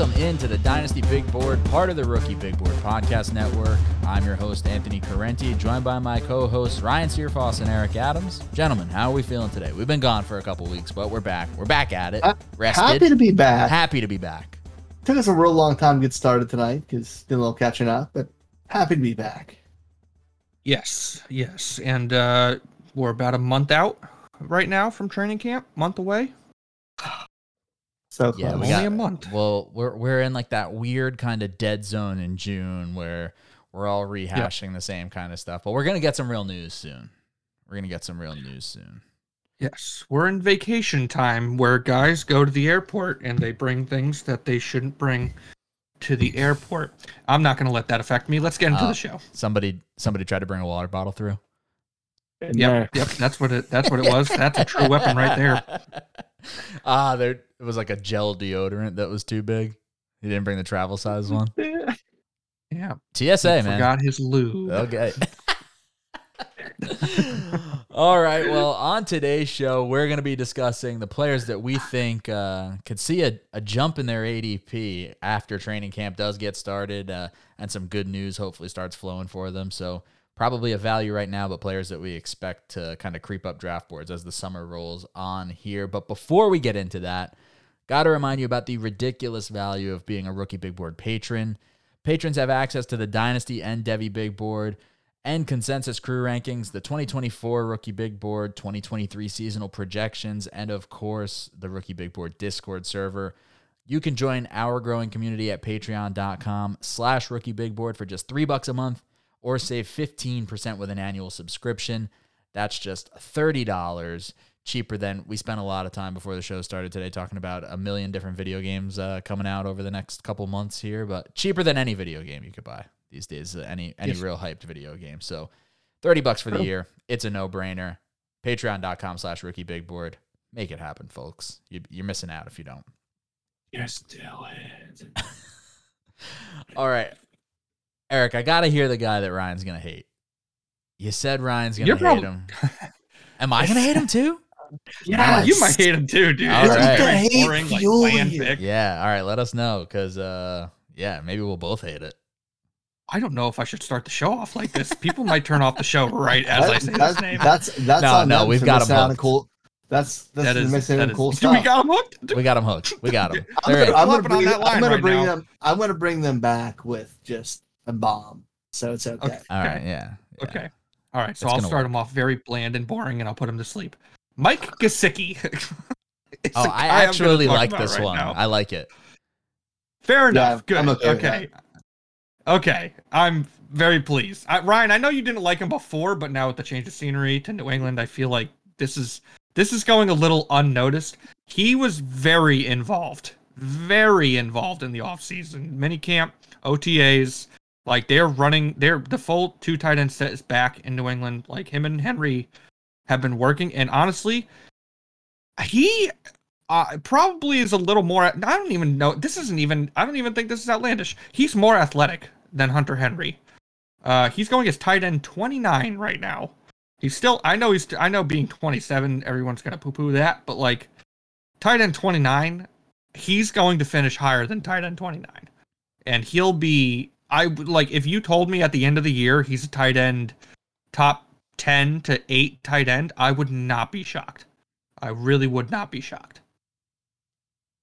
Welcome into the Dynasty Big Board, part of the Rookie Big Board Podcast Network. I'm your host, Anthony Correnti, joined by my co hosts, Ryan Searfoss and Eric Adams. Gentlemen, how are we feeling today? We've been gone for a couple weeks, but we're back. We're back at it. Rested. Happy to be back. Happy to be back. Took us a real long time to get started tonight because did a little catching up, but happy to be back. Yes, yes, and uh, we're about a month out right now from training camp. Month away. So Yeah, close. we Only got- a month. Well, we're we're in like that weird kind of dead zone in June where we're all rehashing the same kind of stuff. But we're gonna get some real news soon. We're gonna get some real news soon. Yes, we're in vacation time where guys go to the airport and they bring things that they shouldn't bring to the airport. I'm not going to let that affect me. Let's get into Uh, the show. Somebody somebody tried to bring a water bottle through. Yep, yep, that's what it. That's what it was. That's a true weapon right there. ah, there it was like a gel deodorant that was too big. He didn't bring the travel size one. Yeah, TSA, he man. forgot his lube. Okay. All right. Well, on today's show, we're going to be discussing the players that we think uh, could see a, a jump in their ADP after training camp does get started, uh, and some good news hopefully starts flowing for them. So, probably a value right now, but players that we expect to kind of creep up draft boards as the summer rolls on here. But before we get into that, got to remind you about the ridiculous value of being a rookie big board patron. Patrons have access to the Dynasty and Devy Big Board and consensus crew rankings, the 2024 Rookie Big Board, 2023 seasonal projections, and of course, the Rookie Big Board Discord server. You can join our growing community at patreon.com slash rookie big board for just three bucks a month or save 15% with an annual subscription. That's just $30 cheaper than we spent a lot of time before the show started today talking about a million different video games uh, coming out over the next couple months here, but cheaper than any video game you could buy these days. Uh, any any Yes. real hyped video game. So, thirty bucks for the year. It's a no brainer. Patreon.com/slash Rookie Big Board. Make it happen, folks. You, you're missing out if you don't. Yes, do it. All right, Eric. I gotta hear the guy that Ryan's gonna hate. You said Ryan's gonna You're hate him. Am I gonna hate him too? Yes. You might hate him too, dude. All This right. is very Hate boring, like fuel bland pick. Yeah. All right. Let us know, cause uh, yeah, maybe we'll both hate it. I don't know if I should start the show off like this. People might turn off the show right as I say that's, this name. That's that's No, on no, we've got missing him hooked. cool. That's that's That for missing that out on cool Do stuff. we got him hooked? We got him hooked. We got him. I'm gonna. I'm gonna on bring, that line I'm gonna right bring them. I'm gonna bring them back with just a bomb. So it's okay. Okay. All right. Yeah. yeah. Okay. All right. So It's I'll start work. him off very bland and boring, and I'll put him to sleep. Mike Gesicki. Oh, I guy I'm gonna actually like this right one. now. I like it. Fair Yeah, enough. Good. I'm okay okay. Okay. I'm very pleased. I, Ryan, I know you didn't like him before, but now with the change of scenery to New England, I feel like this is this is going a little unnoticed. He was very involved, very involved in the offseason. Minicamp, OTAs, like they're running their default two tight end set is back in New England. Like him and Henry have been working, and honestly, he uh, probably is a little more. I don't even know. This isn't even. I don't even think this is outlandish. He's more athletic than Hunter Henry. Uh, he's going as tight end 29 right now. He's still. I know he's. I know being 27, everyone's gonna poo poo that, but like tight end 29, he's going to finish higher than tight end 29, and he'll be. I like if you told me at the end of the year he's a tight end, top 10 to 8 tight end, I would not be shocked. I really would not be shocked.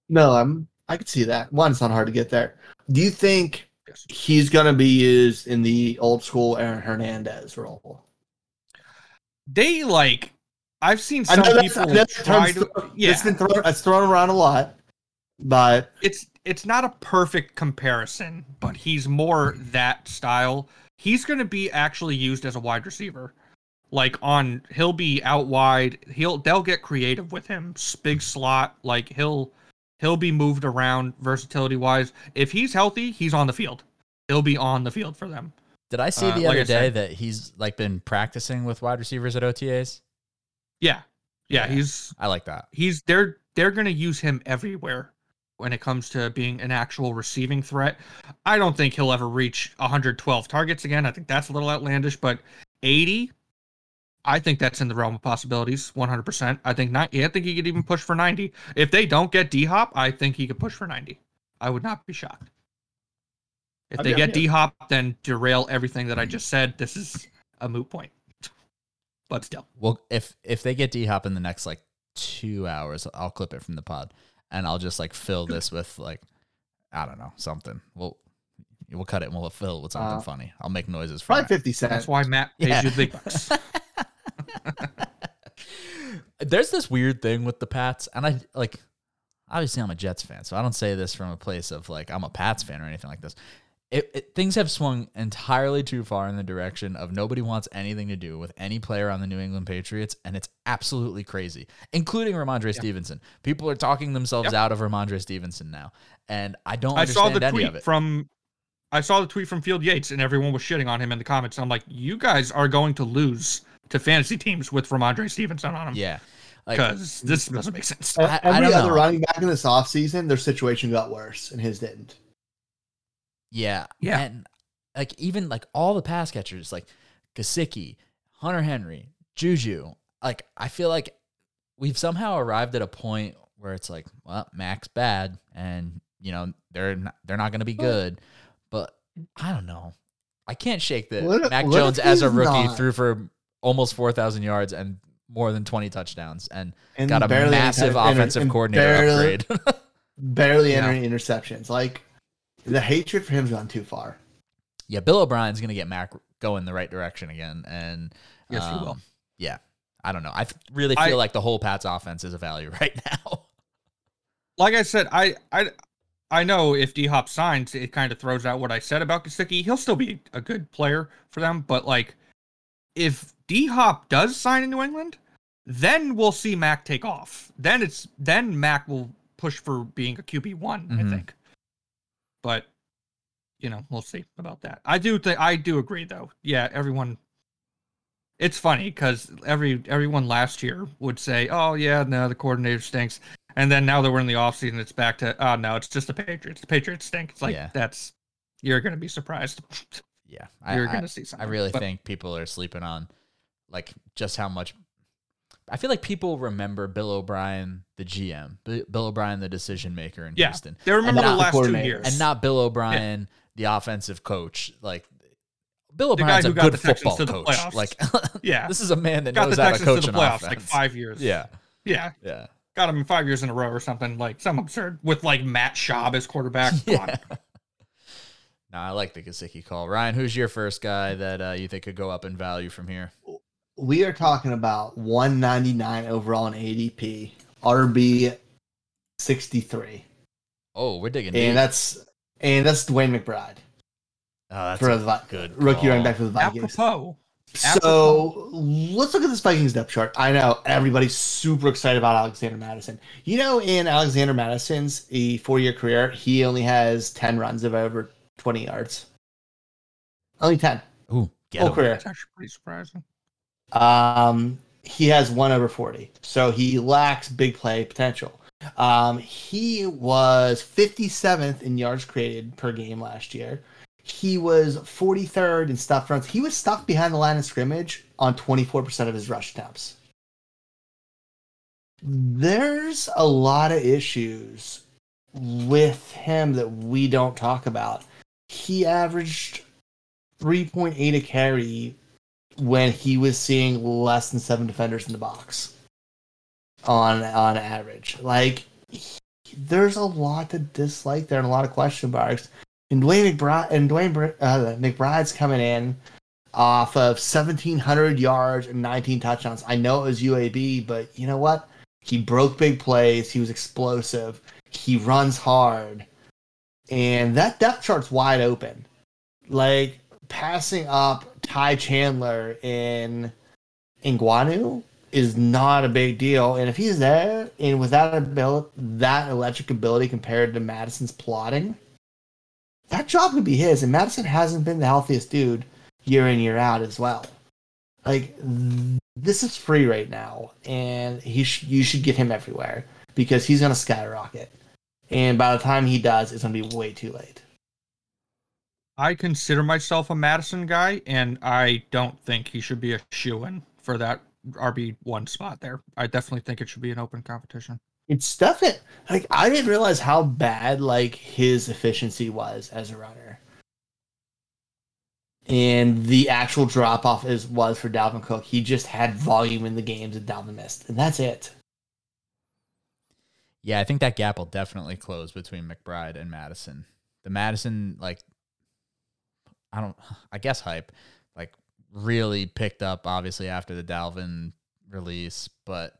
No, I'm. I could see that. One, it's not hard to get there. Do you think Yes. he's gonna be used in the old school Aaron Hernandez role? They like I've seen some that's, people I know that try term's to th- yeah. it's been thrown. It's thrown around a lot, but it's it's not a perfect comparison, but he's more that style. He's going to be actually used as a wide receiver. Like on he'll be out wide. He'll they'll get creative with him. Big slot, like he'll he'll be moved around versatility wise. If he's healthy, he's on the field. He'll be on the field for them. Did I see Uh, the like other I day said- that he's like been practicing with wide receivers at OTAs? Yeah. Yeah, Yeah. he's I like that. he's they're they're going to use him everywhere when it comes to being an actual receiving threat. I don't think he'll ever reach 112 targets again. I think that's a little outlandish, but 80 I think that's in the realm of possibilities 100%. I think not I think he could even push for 90. If they don't get D-Hop, I think he could push for 90. I would not be shocked. If I'd they be get. D Hop, then derail everything that I just said. This is a moot point. But still, Well, if if they get D Hop in the next like two hours, I'll clip it from the pod, and I'll just like fill this with like I don't know something. We'll we'll cut it and we'll fill it with something Uh, funny. I'll make noises for Probably it. fifty cents. that's why Matt pays Yeah. you the big bucks. There's this weird thing with the Pats, and I like. Obviously, I'm a Jets fan, so I don't say this from a place of like I'm a Pats fan or anything like this. It, it, things have swung entirely too far in the direction of nobody wants anything to do with any player on the New England Patriots, and it's absolutely crazy, including Rhamondre Stevenson. People are talking themselves Yep. out of Rhamondre Stevenson now, and I don't I saw the any tweet from I saw the tweet from Field Yates, and everyone was shitting on him in the comments. I'm like, you guys are going to lose to fantasy teams with Rhamondre Stevenson on them yeah, like because this doesn't make sense. I- I Every don't other know. running back in this offseason, their situation got worse, and his didn't. Yeah. Yeah. And like even like all the pass catchers, like Gesicki, Hunter Henry, Juju, like I feel like we've somehow arrived at a point where it's like, well, Mac's bad and you know, they're not, they're not going to be good, but I don't know. I can't shake that Mac Jones as a rookie not? threw for almost 4,000 yards and more than 20 touchdowns and And got a barely massive inter- offensive and coordinator barely, upgrade. barely Yeah. entering interceptions. Like the hatred for him's gone too far. yeah, Bill O'Brien's going to get Mac going the right direction again. And Yes, he will. um, Yeah, I don't know. I really feel I- like the whole Pats offense is a value right now. like I said, I I I know if D Hop signs, it kind of throws out what I said about Gesicki. He'll still be a good player for them, but like if D Hop does sign in New England, then we'll see Mac take off. Then it's then Mac will push for being a QB one, Mhm. I think. But you know, we'll see about that. I do think I do agree though. Yeah, everyone. It's funny because every everyone last year would say, "Oh yeah, no, the coordinator stinks," and then now that we're in the offseason, it's back to, "Oh no, it's just the Patriots. The Patriots stink." It's like Yeah. that's you're gonna be surprised. Yeah, I, you're I, gonna see I really But think people are sleeping on like just how much. I feel like people remember Bill O'Brien, the GM, B- Bill O'Brien, the decision maker in Yeah. Houston, they remember not the the last two years, and not Bill O'Brien, the offensive coach. Like Bill O'Brien's a good football coach. playoffs. Like yeah, this is a man that got the knows how to coach to the playoffs offense. like five years. Yeah, yeah, yeah, got him five years in a row or something like some absurd with like Matt Schaub as quarterback. Come on. Yeah. No, I like the Gesicki call. Ryan, who's your first guy that uh, you think could go up in value from here? We are talking about 199 overall in ADP, RB 63, Oh, we're digging deep. and that's and that's DeWayne McBride oh, that's for a the Vi- good rookie call. running back for the Vikings. Apropos, So let's look at this Vikings depth chart. I know everybody's super excited about Alexander Mattison. You know, in Alexander Mattison's a four-year career, he only has ten runs of over twenty yards. Only ten. Ooh, get Whole career. that's actually pretty surprising. Um, he has one over 40. So he lacks big play potential. Um, he was 57th in yards created per game last year. He was 43rd in stuffed runs. He was stuffed behind the line of scrimmage on 24% of his rush attempts. There's a lot of issues with him that we don't talk about. He averaged 3.8 a carry when he was seeing less than seven defenders in the box on on average. Like he- there's a lot to dislike there and a lot of question marks. And DeWayne McBride and DeWayne uh, McBride's coming in off of 1700 yards and 19 touchdowns. I know it was UAB, but you know what? He broke big plays. He was explosive. He runs hard. And that depth chart's wide open. Like passing up Ty Chandler in Nwangwu is not a big deal. And if he's there and with that ability, that electric ability compared to Mattison's plotting, that job could be his. And Mattison hasn't been the healthiest dude year in year out as well. Like this is free right now, and he sh- you should get him everywhere because he's gonna skyrocket. And by the time he does, it's gonna be way too late. I consider myself a Mattison guy, and I don't think he should be a shoe in for that RB one spot there. I definitely think it should be an open competition. It's definitely like I didn't realize how bad like his efficiency was as a runner. And the actual drop off is was for Dalvin Cook. He just had volume in the games that Dalvin missed, and that's it. Yeah, I think that gap will definitely close between McBride and Mattison. The Mattison, like, I don't, I guess hype, like, really picked up obviously after the Dalvin release, but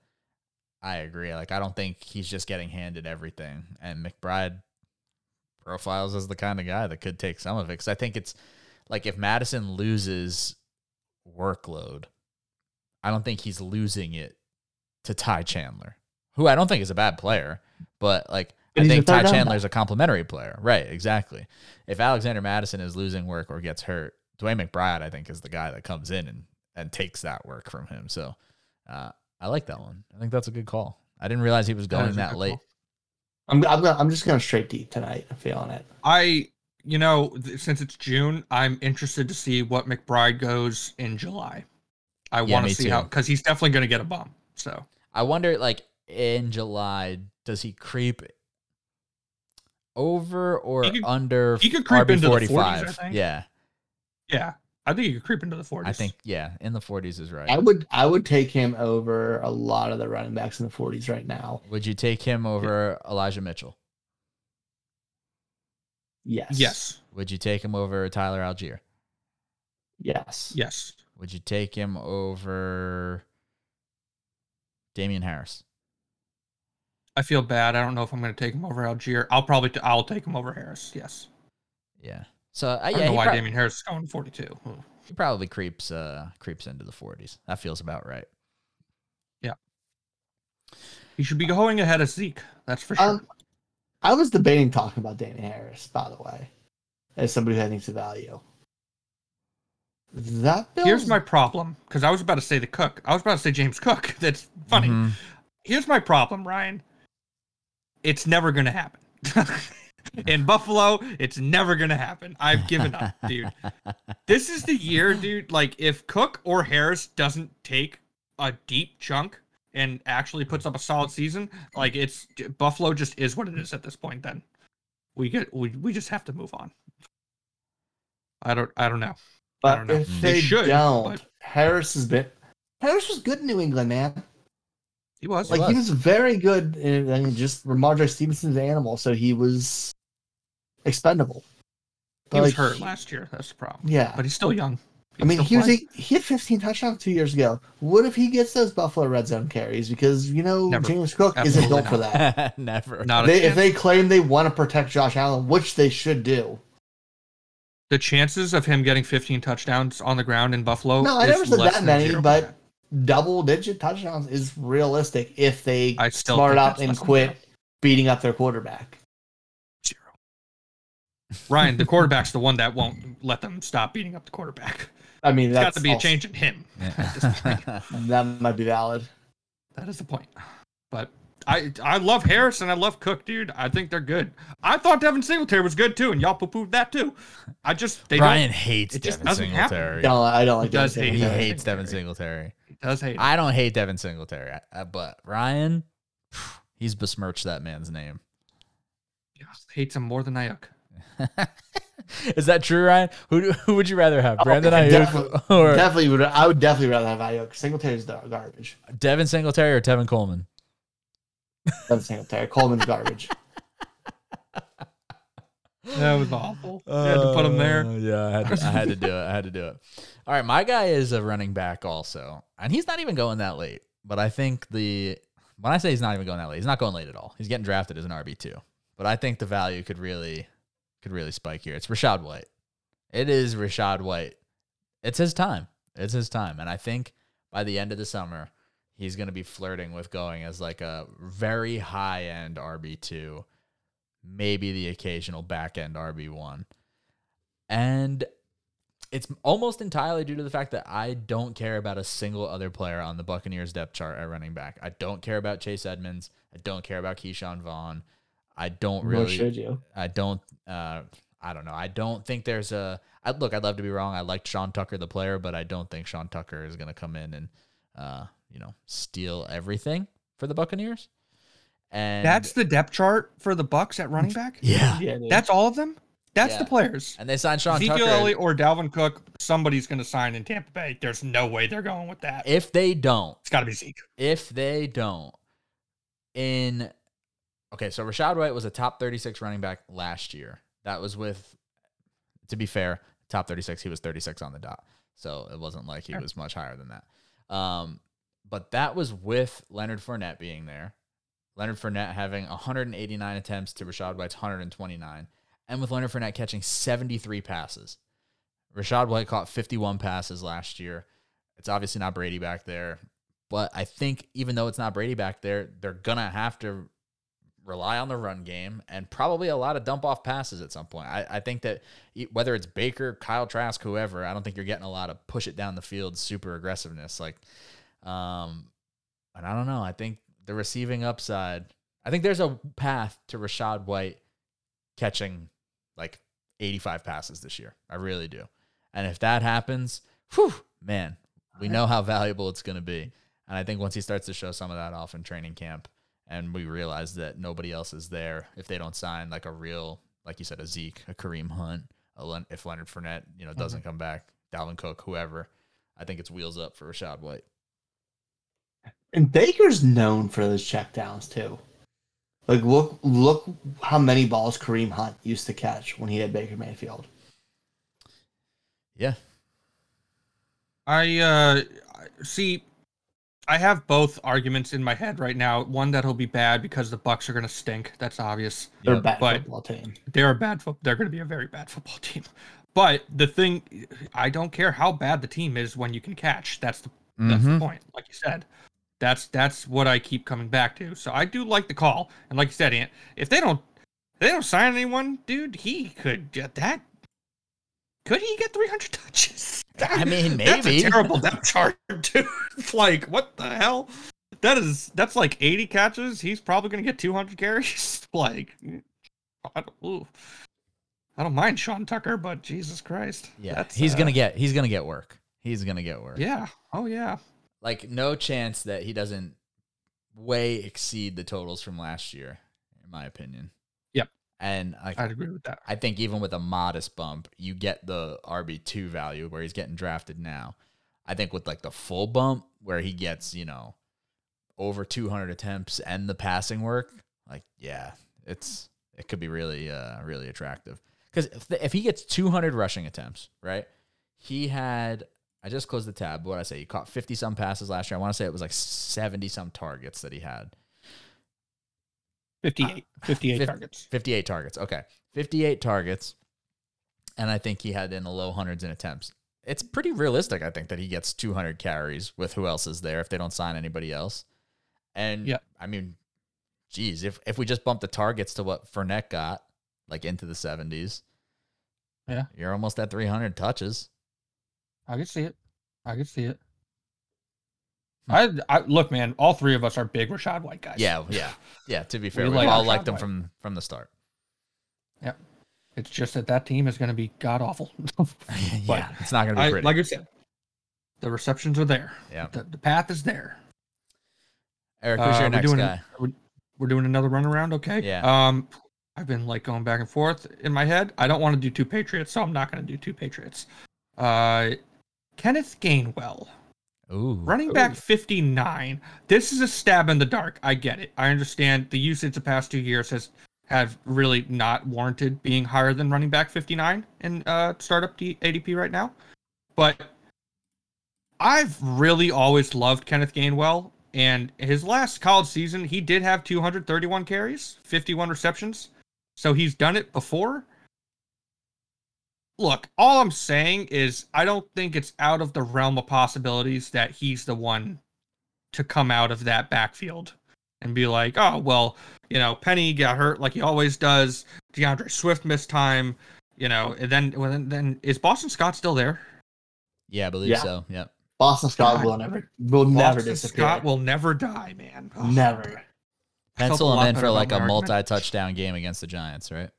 I agree. Like, I don't think he's just getting handed everything. And McBride profiles as the kind of guy that could take some of it. Because I think it's like if Mattison loses workload, I don't think he's losing it to Ty Chandler, who I don't think is a bad player, but like But I think Ty down Chandler is a complimentary player. Right, exactly. If Alexander Mattison is losing work or gets hurt, DeWayne McBride, I think, is the guy that comes in and, and takes that work from him. So uh, I like that one. I think that's a good call. I didn't realize he was going is a that late. call. I'm I'm gonna, I'm just going straight deep tonight. I'm feeling it. I, you know, th- since it's June, I'm interested to see what McBride goes in July. I Yeah, want to see too. how because he's definitely going to get a bump. So I wonder, like in July, does he creep over or He could- under? he could creep RB into the 40s, I think. Yeah, yeah, I think he could creep into the 40s. I think yeah, in the forties is right. I would I would take him over a lot of the running backs in the 40s right now. Would you take him over Elijah Mitchell? Yes. yes, Would you take him over Tyler Allgeier? Yes. yes. Would you take him over Damien Harris? I feel bad. I don't know if I'm going to take him over Allgeier. I'll probably t- I'll take him over Harris. Yes. Yeah. So uh, I don't know why prob- Damien Harris is going 42. Hmm. he probably creeps uh creeps into the forties. That feels about right. Yeah. He should be going ahead of Zeke. That's for sure. Um, I was debating talking about Damian Harris, by the way, as somebody who thinks of value. That feels, Here's my problem because I was about to say the Cook. I was about to say James Cook. That's funny. Mhm. Here's my problem, Ryan. It's never going to happen. In Buffalo, it's never going to happen. I've given up, dude. This is the year, dude. Like, if Cook or Harris doesn't take a deep chunk and actually puts up a solid season, like it's Buffalo just is what it is at this point. Then we get we, we just have to move on. I don't I don't know. I but don't know. if mm. They they, should, don't, but- Harris has been. Harris was good in New England, man. He was Like was. he was very good, in, and just Rhamondre Stevenson's animal, so he was expendable. he was like, hurt last year. That's the problem. Yeah, But he's still young. I mean, he still was a, he had 15 touchdowns two years ago. What if he gets those Buffalo red zone carries? Because you know Never. James Cook isn't Absolutely built for that. Never. not They, if they claim they want to protect Josh Allen, which they should do. the chances of him getting 15 touchdowns on the ground in Buffalo. No, I is never said that many, but double digit touchdowns is realistic if they I still smart think out and less than quit beating up their quarterback. Zero. Ryan, the quarterback's the one that won't let them stop beating up the quarterback. I mean, It's that's got to be a change in him. That might be valid. That is the point. But I I love Harris and I love Cook, dude. I think they're good. I thought Devin Singletary was good too, and y'all poo pooed that too. I just they Ryan don't. hates it just Devin doesn't happen. Singletary. I don't, I don't like He does that. hate He Devin hates Devin Singletary. Singletary. He does hate. it. I don't hate Devin Singletary, but Ryan, he's besmirched that man's name. Yeah, hates him more than Aiyuk. Is that true, Ryan? Who do- who would you rather have, Oh, Brandon definitely- Aiyuk or Definitely would. I would definitely rather have Aiyuk. Singletary's gar- garbage. Devin Singletary or Tevin Coleman? Devin Singletary. Coleman's garbage. That was awful. You had to put him there. Uh, Yeah, I had, to, I had to do it. I had to do it. All right, my guy is a running back also, and he's not even going that late. But I think the when I say he's not even going that late, he's not going late at all. He's getting drafted as an RB two, but I think the value could really could really spike here. It's Rachaad White. It is Rachaad White. It's his time. It's his time, and I think by the end of the summer, he's going to be flirting with going as like a very high end RB two maybe the occasional back end RB1. And it's almost entirely due to the fact that I don't care about a single other player on the Buccaneers depth chart at running back. I don't care about Chase Edmonds. I don't care about Ke'Shawn Vaughn. I don't Nor really should you. I don't. Uh, I don't know. I don't think there's a. I, look, I'd love to be wrong. I liked Sean Tucker, the player, but I don't think Sean Tucker is going to come in and, uh, you know, steal everything for the Buccaneers. And That's the depth chart for the Bucs at running back. yeah. Yeah. That's all of them. That's Yeah. the players. And they signed Sean Ezekiel Tucker. Elliott or Dalvin Cook. Somebody's going to sign in Tampa Bay. There's no way they're going with that. If they don't, It's got to be Zeke. if they don't, in okay, so Rachaad White was a top 36 running back last year. That was with, to be fair, top 36. He was 36 on the dot, so it wasn't like he Sure. was much higher than that. Um, but that was with Leonard Fournette being there. Leonard Fournette having 189 attempts to Rachaad White's 129, and with Leonard Fournette catching 73 passes. Rachaad White caught 51 passes last year. It's obviously not Brady back there, but I think even though it's not Brady back there, they're gonna have to rely on the run game and probably a lot of dump off passes at some point. I, I think that whether it's Baker, Kyle Trask, whoever, I don't think you're getting a lot of push it down the field super aggressiveness. Like, um, and I don't know. I think the receiving upside. I think there's a path to Rachaad White catching like 85 passes this year. I really do. And if that happens, whew, man, we know how valuable it's going to be. And I think once he starts to show some of that off in training camp, and we realize that nobody else is there, if they don't sign like a real, like you said, a Zeke, a Kareem Hunt, a Len- if Leonard Fournette, you know, doesn't mm-hmm. come back, Dalvin Cook, whoever, I think it's wheels up for Rachaad White. And Baker's known for those checkdowns too. Like look look how many balls Kareem Hunt used to catch when he had Baker Mayfield. Yeah, I uh see I have both arguments in my head right now. One that he'll be bad because the Bucs are going to stink. That's obvious. They're a bad but- football team. They're a bad foot. They're going to be a very bad football team. But the thing, I don't care how bad the team is when you can catch. That's the that's Mhm. the point. Like you said, that's that's what I keep coming back to. So I do like the call. And like you said, Ant, if they don't if they don't sign anyone, dude, he could get that. Could he get 300 touches? I mean, maybe That's a terrible depth chart, dude. It's like, what the hell? That is that's like 80 catches. He's probably gonna get 200 carries. like, I don't, ooh. I don't mind Sean Tucker, but Jesus Christ, yeah, he's uh, gonna get he's gonna get work. He's gonna get work. Yeah. Oh yeah. Like no chance that he doesn't way exceed the totals from last year, in my opinion. Yep. And like I'd agree with that. I think even with a modest bump, you get the RB two value where he's getting drafted now. I think with like the full bump where he gets you know over two hundred attempts and the passing work, like yeah, it's it could be really uh really attractive because if, the- if he gets two hundred rushing attempts, right? He had I just closed the tab. What I say? He caught fifty some passes last year. I want to say it was like seventy some targets that he had. 58. Uh, 58 Fif- targets. 58 targets. Okay. 58 targets. And I think he had in the low hundreds in attempts. It's pretty realistic, I think, that he gets 200 carries with who else is there if they don't sign anybody else. And Yeah. I mean, geez, if, if we just bump the targets to what Fournette got, like into the 70s, Yeah. you're almost at 300 touches. I can see it. I can see it. Hmm. I, I look, man. All three of us are big Rachaad White guys. Yeah, yeah, yeah. To be fair, We we like all Rachaad liked him White. from from the start. Yeah, it's just that that team is going to be god awful. yeah, it's not gonna be I, pretty. like I said, the receptions are there. yeah, The, the path is there. Eric, who's Uh, your we're next doing guy? We're, we're doing another run around, okay? Yeah. Um, I've been like going back and forth in my head. I don't want to do two Patriots, so I'm not going to do two Patriots. Uh, Kenneth Gainwell, Ooh, running back 59. This is a stab in the dark. I get it. I understand the usage the past two years has have really not warranted being higher than running back 59 in uh startup D- ADP right now. But I've really always loved Kenneth Gainwell. And his last college season, he did have 231 carries, 51 receptions. So he's done it before. Look, all I'm saying is I don't think it's out of the realm of possibilities that he's the one to come out of that backfield and be like, oh, well, you know, Penny got hurt like he always does. D'Andre Swift missed time. You know, and then, well, then, then is Boston Scott still there? yeah, I believe Yeah. so. Yeah. Boston Scott God. will never will never Boston disappear. Scott will never die, man. Ugh. never. I felt a Pencil him in for like a multi-touchdown game against the Giants, right?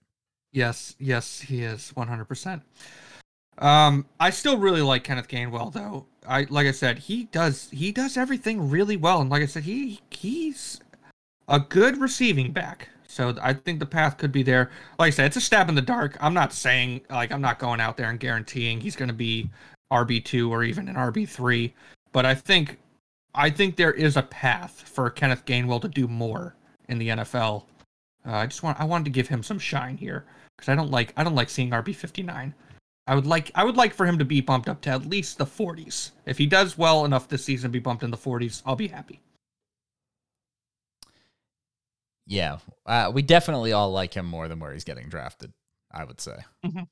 Yes, yes, he is 100%. Um, I still really like Kenneth Gainwell though. I like I said, he does he does everything really well and like I said, he he's a good receiving back. So I think the path could be there. Like I said, it's a stab in the dark. I'm not saying like I'm not going out there and guaranteeing he's going to be RB two or even an RB three, but I think I think there is a path for Kenneth Gainwell to do more in the NFL. Uh, I just want I wanted to give him some shine here because I don't like I don't like seeing RB fifty nine. I would like I would like for him to be bumped up to at least the 40s. If he does well enough this season, be bumped in the 40s, I'll be happy. Yeah, uh, we definitely all like him more than where he's getting drafted. I would say. Mm-hmm.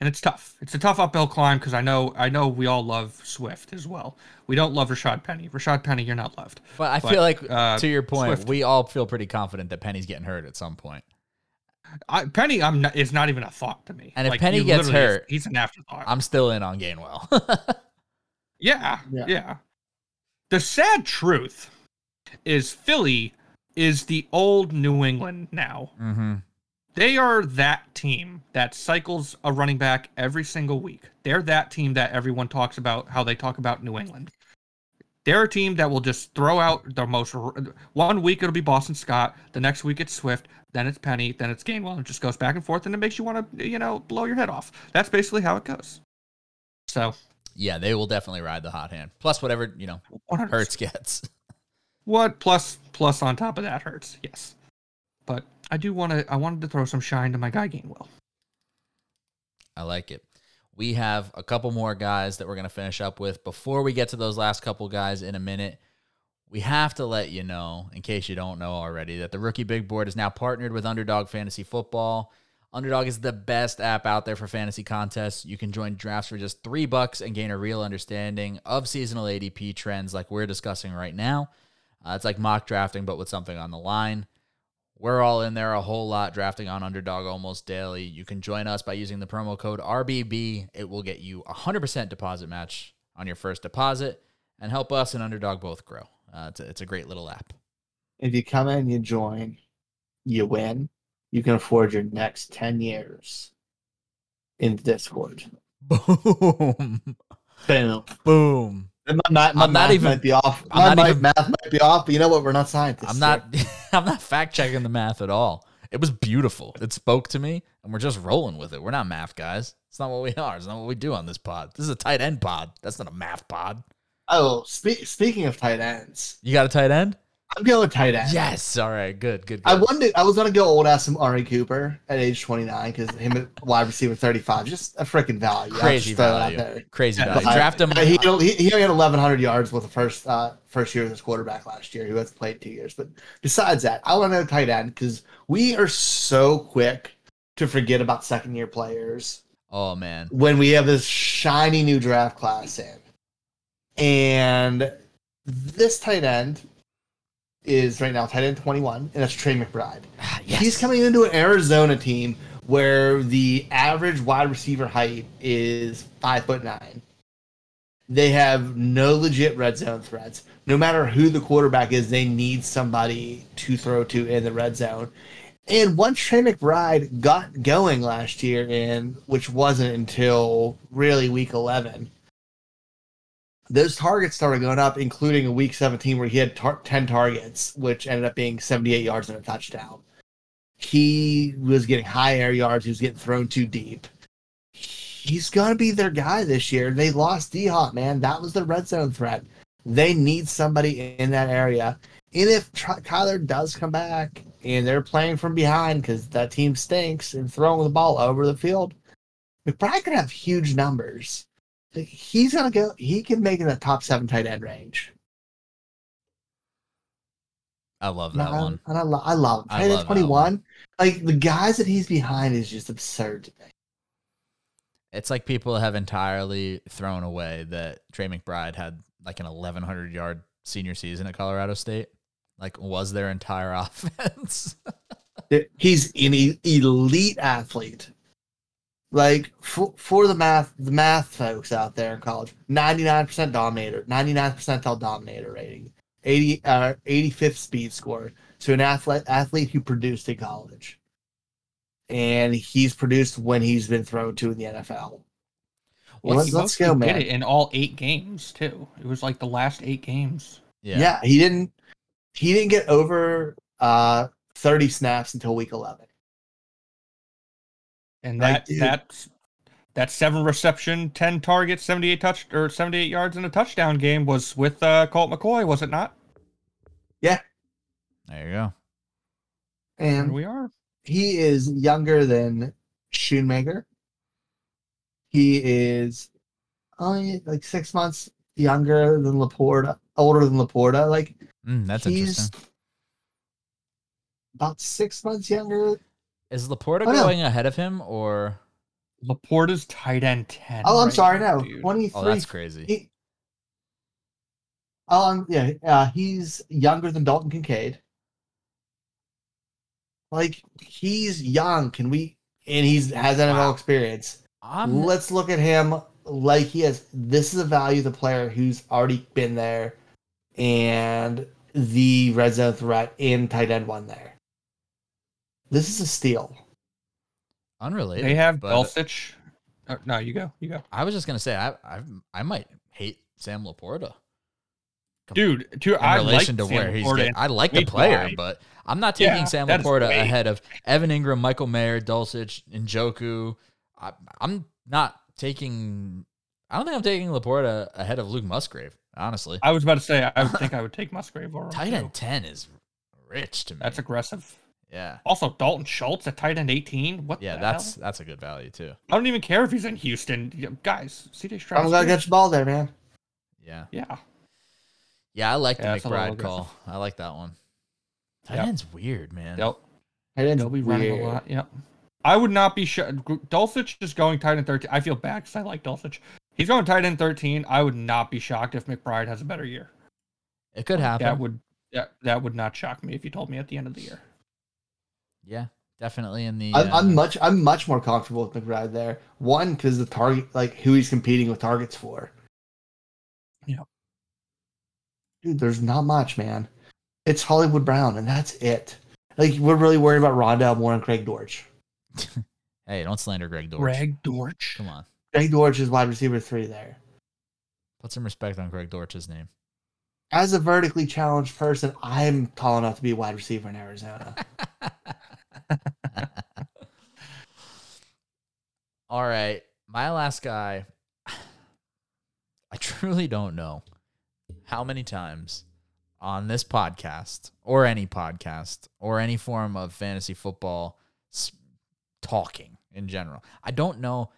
And it's tough. It's a tough uphill climb because I know I know we all love Swift as well. We don't love Rashad Penny. Rashad Penny, you're not loved. But I But, feel like uh, to your point, Swift. we all feel pretty confident that Penny's getting hurt at some point. I, Penny, I'm not, is not even a thought to me. And if Like, Penny gets literally is- hurt, he's an afterthought. I'm still in on Gainwell. Yeah, Yeah. yeah, The sad truth is Philly is the old New England now. mm-hmm. They are that team that cycles a running back every single week. They're that team that everyone talks about how they talk about New England. They're a team that will just throw out the most. One week it'll be Boston Scott, the next week it's Swift, then it's Penny, then it's Gainwell, and it just goes back and forth, and it makes you want to, you know, blow your head off. That's basically how it goes. So, Yeah, they will definitely ride the hot hand. Plus whatever you know 100%. Hurts gets. What plus plus on top of that hurts? Yes, but I do want to. I wanted to throw some shine to my guy Gainwell. I like it. We have a couple more guys that we're going to finish up with. Before we get to those last couple guys in a minute, we have to let you know, in case you don't know already, that the Rookie Big Board is now partnered with Underdog Fantasy Football. Underdog is the best app out there for fantasy contests. You can join drafts for just three bucks and gain a real understanding of seasonal ADP trends like we're discussing right now. Uh, it's like mock drafting, but with something on the line. We're all in there a whole lot drafting on Underdog almost daily. You can join us by using the promo code RBB. It will get you a 100% deposit match on your first deposit and help us and Underdog both grow. Uh, it's, a, it's a great little app. If you come in, you join, you win, you can afford your next 10 years in Discord. Boom. Boom. Boom. And My, my, my I'm not math even- might be off. I'm My even- math might be off, but you know what? We're not scientists. I'm not I'm not fact checking the math at all. It was beautiful. It spoke to me and we're just rolling with it. We're not math guys. It's not what we are. It's not what we do on this pod. This is a tight end pod. That's not a math pod. Oh, spe- speaking of tight ends, You got a tight end? I'm going with tight end. Yes. All right. Good. Good. good. I wanted. I was gonna go old ass Amari Cooper at age 29 because him at wide receiver 35, just a freaking value. Crazy value. there. Crazy value. Draft him. He, he, he only had 1,100 yards with the first uh, first year as his quarterback last year. He hasn't played two years. But besides that, I want to know tight end because we are so quick to forget about second year players Oh man. when we have this shiny new draft class in. And this tight end is right now tight end 21, and that's Trey McBride. Ah, yes. He's coming into an Arizona team where the average wide receiver height is five foot nine. They have no legit red zone threats. No matter who the quarterback is, they need somebody to throw to in the red zone. And once Trey McBride got going last year, in which wasn't until really week eleven, those targets started going up, including a week 17 where he had tar- 10 targets, which ended up being 78 yards and a touchdown. He was getting high air yards. He was getting thrown too deep. He's going to be their guy this year. They lost D Hop, man. That was the red zone threat. They need somebody in that area. And if Tr- Kyler does come back and they're playing from behind because that team stinks and throwing the ball over the field, McBride could have huge numbers he's gonna go. He can make in the top seven tight end range. I love that I, one. and I, lo- I love him. I Tight end love that twenty one. Like the guys that he's behind is just absurd to me. It's like people have entirely thrown away that Trey McBride had like an 1100 yard senior season at Colorado State. Like was their entire offense. He's an elite athlete. Like for, for the math, the math folks out there in college, ninety nine percent dominator, ninety nine percentile dominator rating, 80 uh, 85th speed score. So an athlete athlete who produced in college, and he's produced when he's been thrown to in the NFL. Well, let's, he let's mostly go, did it in all eight games too. It was like the last eight games. yeah. Yeah. he didn't. he didn't get over uh 30 snaps until week 11. And Like, that dude. that that seven reception, ten targets, seventy eight touch or seventy eight yards in a touchdown game was with uh, Colt McCoy, was it not? Yeah. There you go. Here And we are. he is younger than Schoonmaker. He is only like six months younger than Laporta, older than Laporta. Like Mm, that's he's interesting. about six months younger. Is Laporta Oh, no. going ahead of him or? Laporta's tight end ten. Oh, I'm right sorry, now, no, 23. Oh, that's crazy. He, oh, um, yeah, uh, he's younger than Dalton Kincaid. Like he's young. Can we? And he's has NFL Wow. experience. I'm Let's look at him like he has. This is a value of the player who's already been there, and the red zone threat in tight end one there. This is a steal. unrelated. They have but Dulcich. Uh, no, you go. You go. I was just gonna say I I I might hate Sam Laporta Dude, to in I relation like to where Sam he's. Laporta Getting, I like the player, five. but I'm not taking Yeah, Sam Laporta ahead of Evan Engram, Michael Mayer, Dulcich, Njoku. I, I'm not taking. I don't think I'm taking Laporta ahead of Luke Musgrave. Honestly, I was about to say I would think I would take Musgrave Or him, tight end ten is rich to me. That's aggressive. Yeah, Also, Dalton Schultz at tight end 18. What? yeah. the That's hell? that's a good value too. I don't even care if he's in Houston, guys. CJ Stroud. I'm gonna get the ball there, man. Yeah, Yeah, yeah. I like the Yeah, it's a little McBride call. I like that one. Tight Yep. end's weird, man. they'll Tight end's they'll be running a lot. Yep. I would not be sure. Dulcich is going tight end 13. I feel bad because I like Dulcich. He's going tight end 13. I would not be shocked if McBride has a better year. It could happen. That would that, that would not shock me if you told me at the end of the year. Yeah, definitely in the. I'm, uh, I'm much I'm much more comfortable with McBride there. One, because the target like who he's competing with targets for. Yeah. Dude, there's not much, man. It's Hollywood Brown, and that's it. Like we're really worried about Rondale more than Greg Dortch. hey, don't slander Greg Dortch. Greg Dortch. Come on, Greg Dortch is wide receiver three there. put some respect on Greg Dortch's name. As a vertically challenged person, I'm tall enough to be a wide receiver in Arizona. All right, my last guy. I truly don't know how many times on this podcast or any podcast or any form of fantasy football talking in general. I don't know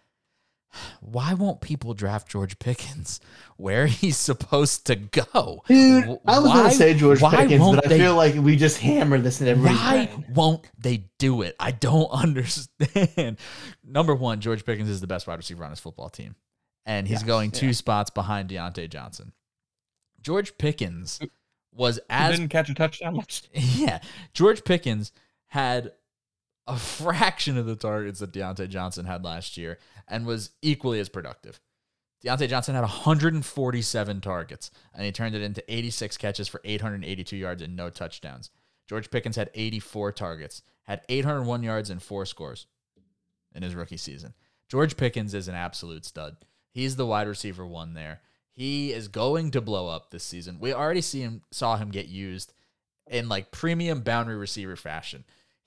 why won't people draft George Pickens where he's supposed to go? Dude, W- I was gonna say George Pickens, but I they- feel like we just hammered this in everybody's Why brain. won't they do it? I don't understand. Number one, George Pickens is the best wide receiver on his football team, and he's Yes, going two yeah. spots behind Diontae Johnson. George Pickens was He as didn't catch a touchdown yeah. George Pickens had a fraction of the targets that Diontae Johnson had last year and was equally as productive. Diontae Johnson had 147 targets and he turned it into 86 catches for 882 yards and no touchdowns. George Pickens had 84 targets, had 801 yards and four scores in his rookie season. George Pickens is an absolute stud. He's the wide receiver one there. He is going to blow up this season. We already see him saw him get used in like premium boundary receiver fashion.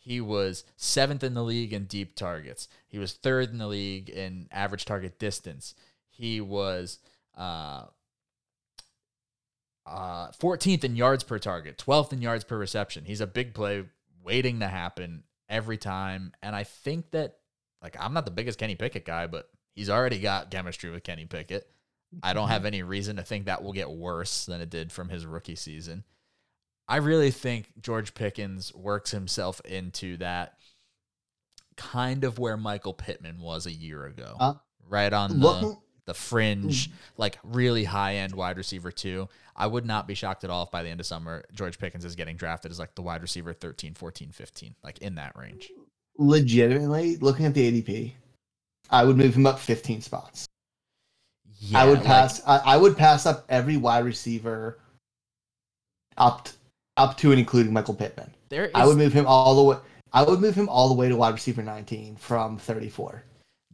He was seventh in the league in deep targets. He was third in the league in average target distance. He was uh, uh, 14th in yards per target, 12th in yards per reception. He's a big play waiting to happen every time. And I think that, like, I'm not the biggest Kenny Pickett guy, but he's already got chemistry with Kenny Pickett. I don't have any reason to think that will get worse than it did from his rookie season. I really think George Pickens works himself into that kind of where Michael Pittman was a year ago. Uh, right on the, the fringe, like really high end wide receiver, too. I would not be shocked at all if by the end of summer, George Pickens is getting drafted as like the wide receiver 13, 14, 15, like in that range. legitimately, looking at the ADP, I would move him up 15 spots. Yeah, I would like- pass. I, I would pass up every wide receiver up up to and including Michael Pittman. there is, I would move him all the way. I would move him all the way to wide receiver 19 from 34.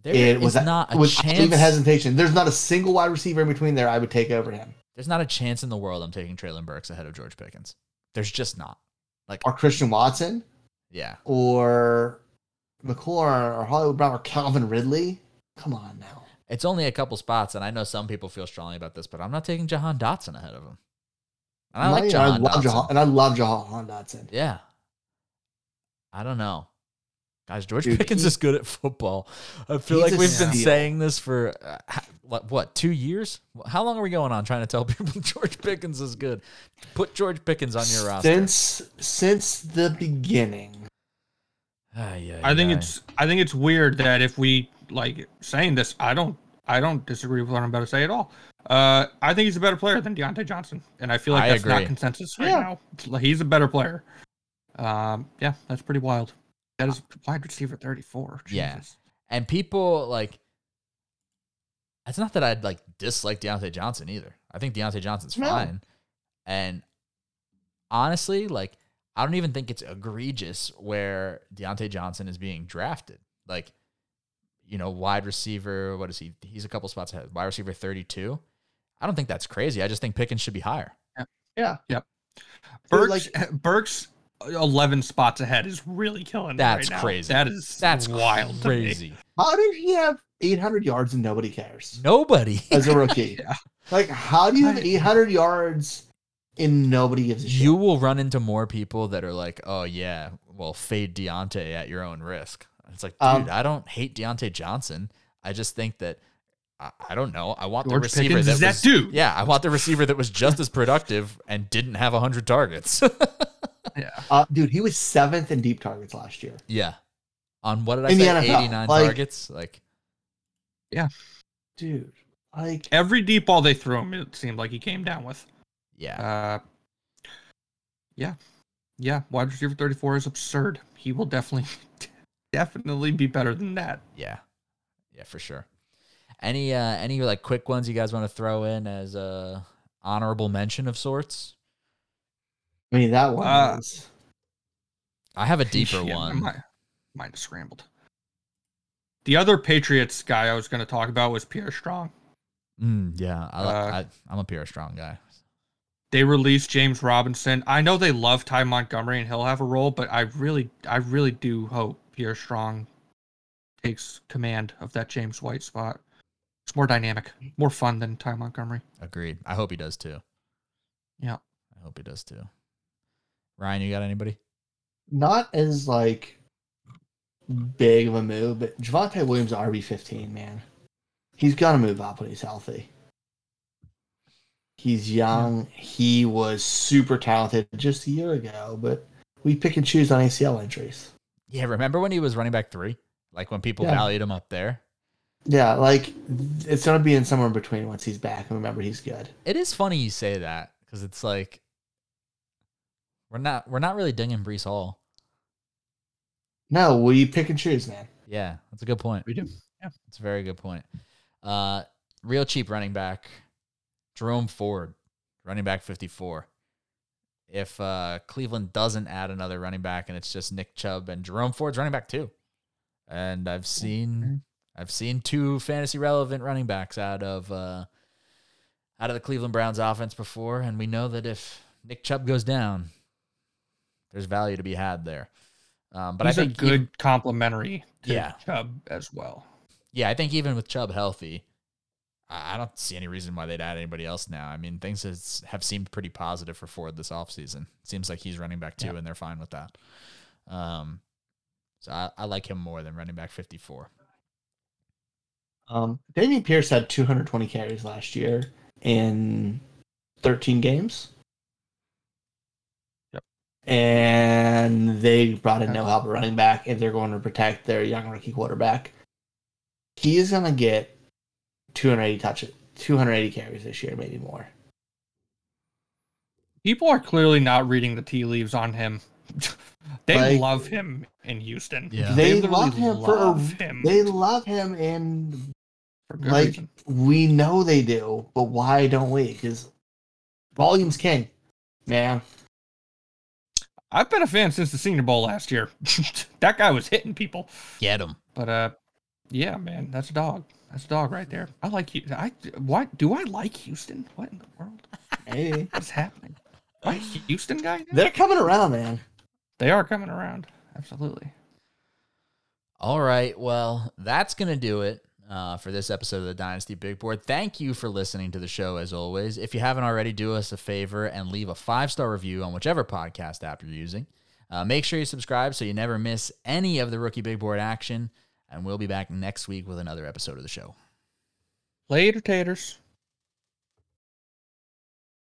there it is was not a chance. even hesitation. There's not a single wide receiver in between there I would take over him. There's not a chance in the world I'm taking Treylon Burks ahead of George Pickens. There's just not. Like or Christian Watson Yeah. or McLaurin or Hollywood Brown or Calvin Ridley. Come on now. It's only a couple spots, and I know some people feel strongly about this, but I'm not taking Jahan Dotson ahead of him. And I like Yeah, Jahan I love Dotson. Jahan, and I love Jahan Dotson. Yeah. I don't know. Guys, George Dude, Pickens he- is good at football. I feel like we've been steal. saying this for uh, what, what, two years? How long are we going on trying to tell people George Pickens is good? Put George Pickens on your roster. Since since the beginning. Ah, yeah, I think yeah. it's I think it's weird that if we like saying this, I don't I don't disagree with what I'm about to say at all. Uh, I think he's a better player than Diontae Johnson, and I feel like I that's agree. not consensus right Yeah. now. It's like He's a better player. Um, yeah, that's pretty wild. That is wide receiver 34. Yeah. And people like it's not that I'd like dislike Diontae Johnson either. I think Diontae Johnson's No. fine. And honestly, like I don't even think it's egregious where Diontae Johnson is being drafted. Like, you know, wide receiver, what is he? He's a couple spots ahead. Wide receiver 32. I don't think that's crazy. I just think Pickens should be higher. Yeah. Dude, Burks, Burks, 11 spots ahead is really killing. That's right now. crazy. That is That's wild. crazy. How did he have 800 yards and nobody cares Nobody. as a rookie? Yeah. Like, how do you have I- 800 yards and nobody gives a shit? you will run into more people that are like, "Oh yeah, well, fade Diontae at your own risk." It's like, dude, Um, I don't hate Diontae Johnson. I just think that I, I don't know. I want the receiver Pickens that is that was, dude. Yeah, I want the receiver that was just as productive and didn't have hundred targets. Yeah. Uh, dude, he was seventh in deep targets last year. yeah, on what did I In the say? NFL, Eighty nine like- targets. Like, yeah, Dude, like, Every deep ball they threw him, it seemed like he came down with. yeah, Uh, yeah, yeah. Wide receiver 34 is absurd. He will definitely, definitely be better than that. yeah, yeah, for sure. Any uh any like quick ones you guys want to throw in as a honorable mention of sorts? I mean, that one Uh, was. I have a deeper Yeah, one. My mind is scrambled. The other Patriots guy I was going to talk about was Pierre Strong. Mm, yeah, I, li- Uh, I I'm a Pierre Strong guy. They released James Robinson. I know they love Ty Montgomery and he'll have a role, but I really, I really do hope Pierre Strong takes command of that James White spot. It's more dynamic, more fun than Ty Montgomery. Agreed. I hope he does too. Yeah. I hope he does too. Ryan, you got anybody? Not as, like, big of a move, but Javonte Williams, RB15, man. He's going to move up when he's healthy. He's young. He was super talented just a year ago, but we pick and choose on ACL injuries. Yeah, remember when he was running back three? Like when people Yeah. valued him up there? Yeah, like it's gonna be in somewhere in between once he's back. And remember, he's good. It is funny you say that because it's like we're not we're not really dinging Breece Hall. No, we pick and choose, man. Yeah, that's a good point. We do. Yeah, it's a very good point. Uh, real cheap running back, Jerome Ford, running back 54. If uh, Cleveland doesn't add another running back and it's just Nick Chubb and Jerome Ford's running back too, and I've seen I've seen two fantasy relevant running backs out of uh, out of the Cleveland Browns offense before, and we know that if Nick Chubb goes down, there's value to be had there. Um, but He's I think good even- complementary to Yeah. Chubb as well. yeah, I think even with Chubb healthy, I I don't see any reason why they'd add anybody else now. I mean, things has, have seemed pretty positive for Ford this offseason. Seems like he's running back two, Yeah. and they're fine with that. Um, so I, I like him more than running back 54. Um, Dameon Pierce had 220 carries last year in 13 games. Yep. And they brought in no help running back, and they're going to protect their young rookie quarterback. He is going to get 280 touch 280 carries this year, maybe more. People are clearly not reading the tea leaves on him. they Like- love him in Houston. Yeah. They literally love him for him They love him, and for good like reason. we know they do, but why don't we? Because volume's king, man. I've been a fan since the Senior Bowl last year. that guy was hitting people. Get him. But uh, yeah, man, that's a dog. That's a dog right there. I like you. I what? Do I like Houston? What in the world? Hey, What's happening? a Houston guy? now? They're coming around, man. They are coming around. Absolutely. All right. Well, that's going to do it uh, for this episode of the Dynasty Big Board. Thank you for listening to the show, as always. If you haven't already, do us a favor and leave a five star review on whichever podcast app you're using. Uh, make sure you subscribe so you never miss any of the Rookie Big Board action. And we'll be back next week with another episode of the show. Later, taters.